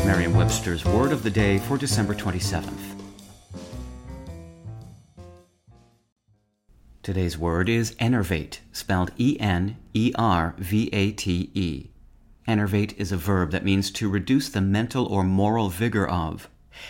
It's Merriam Webster's Word of the Day for December 27th. Today's word is enervate, spelled E N E R V A T E. Enervate is a verb that means to reduce the mental or moral vigor of.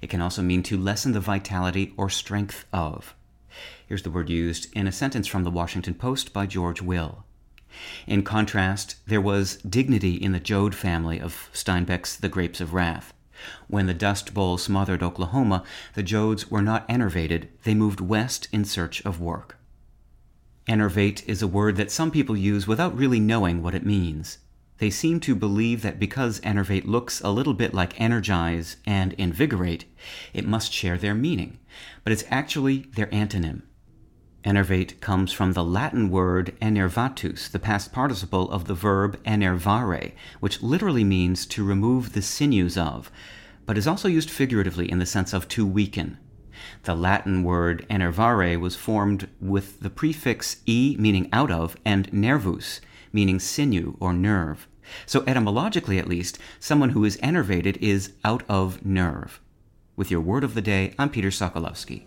It can also mean to lessen the vitality or strength of. Here's the word used in a sentence from the Washington Post by George Will. In contrast, there was dignity in the Joad family of Steinbeck's The Grapes of Wrath. When the Dust Bowl smothered Oklahoma, the Joads were not enervated, they moved west in search of work. Enervate is a word that some people use without really knowing what it means. They seem to believe that because enervate looks a little bit like energize and invigorate, it must share their meaning, but it's actually their antonym. Enervate comes from the Latin word enervatus, the past participle of the verb enervare, which literally means to remove the sinews of, but is also used figuratively in the sense of to weaken. The Latin word enervare was formed with the prefix e meaning out of and nervus meaning sinew or nerve. So etymologically at least, someone who is enervated is out of nerve. With your word of the day, I'm Peter Sokolowski.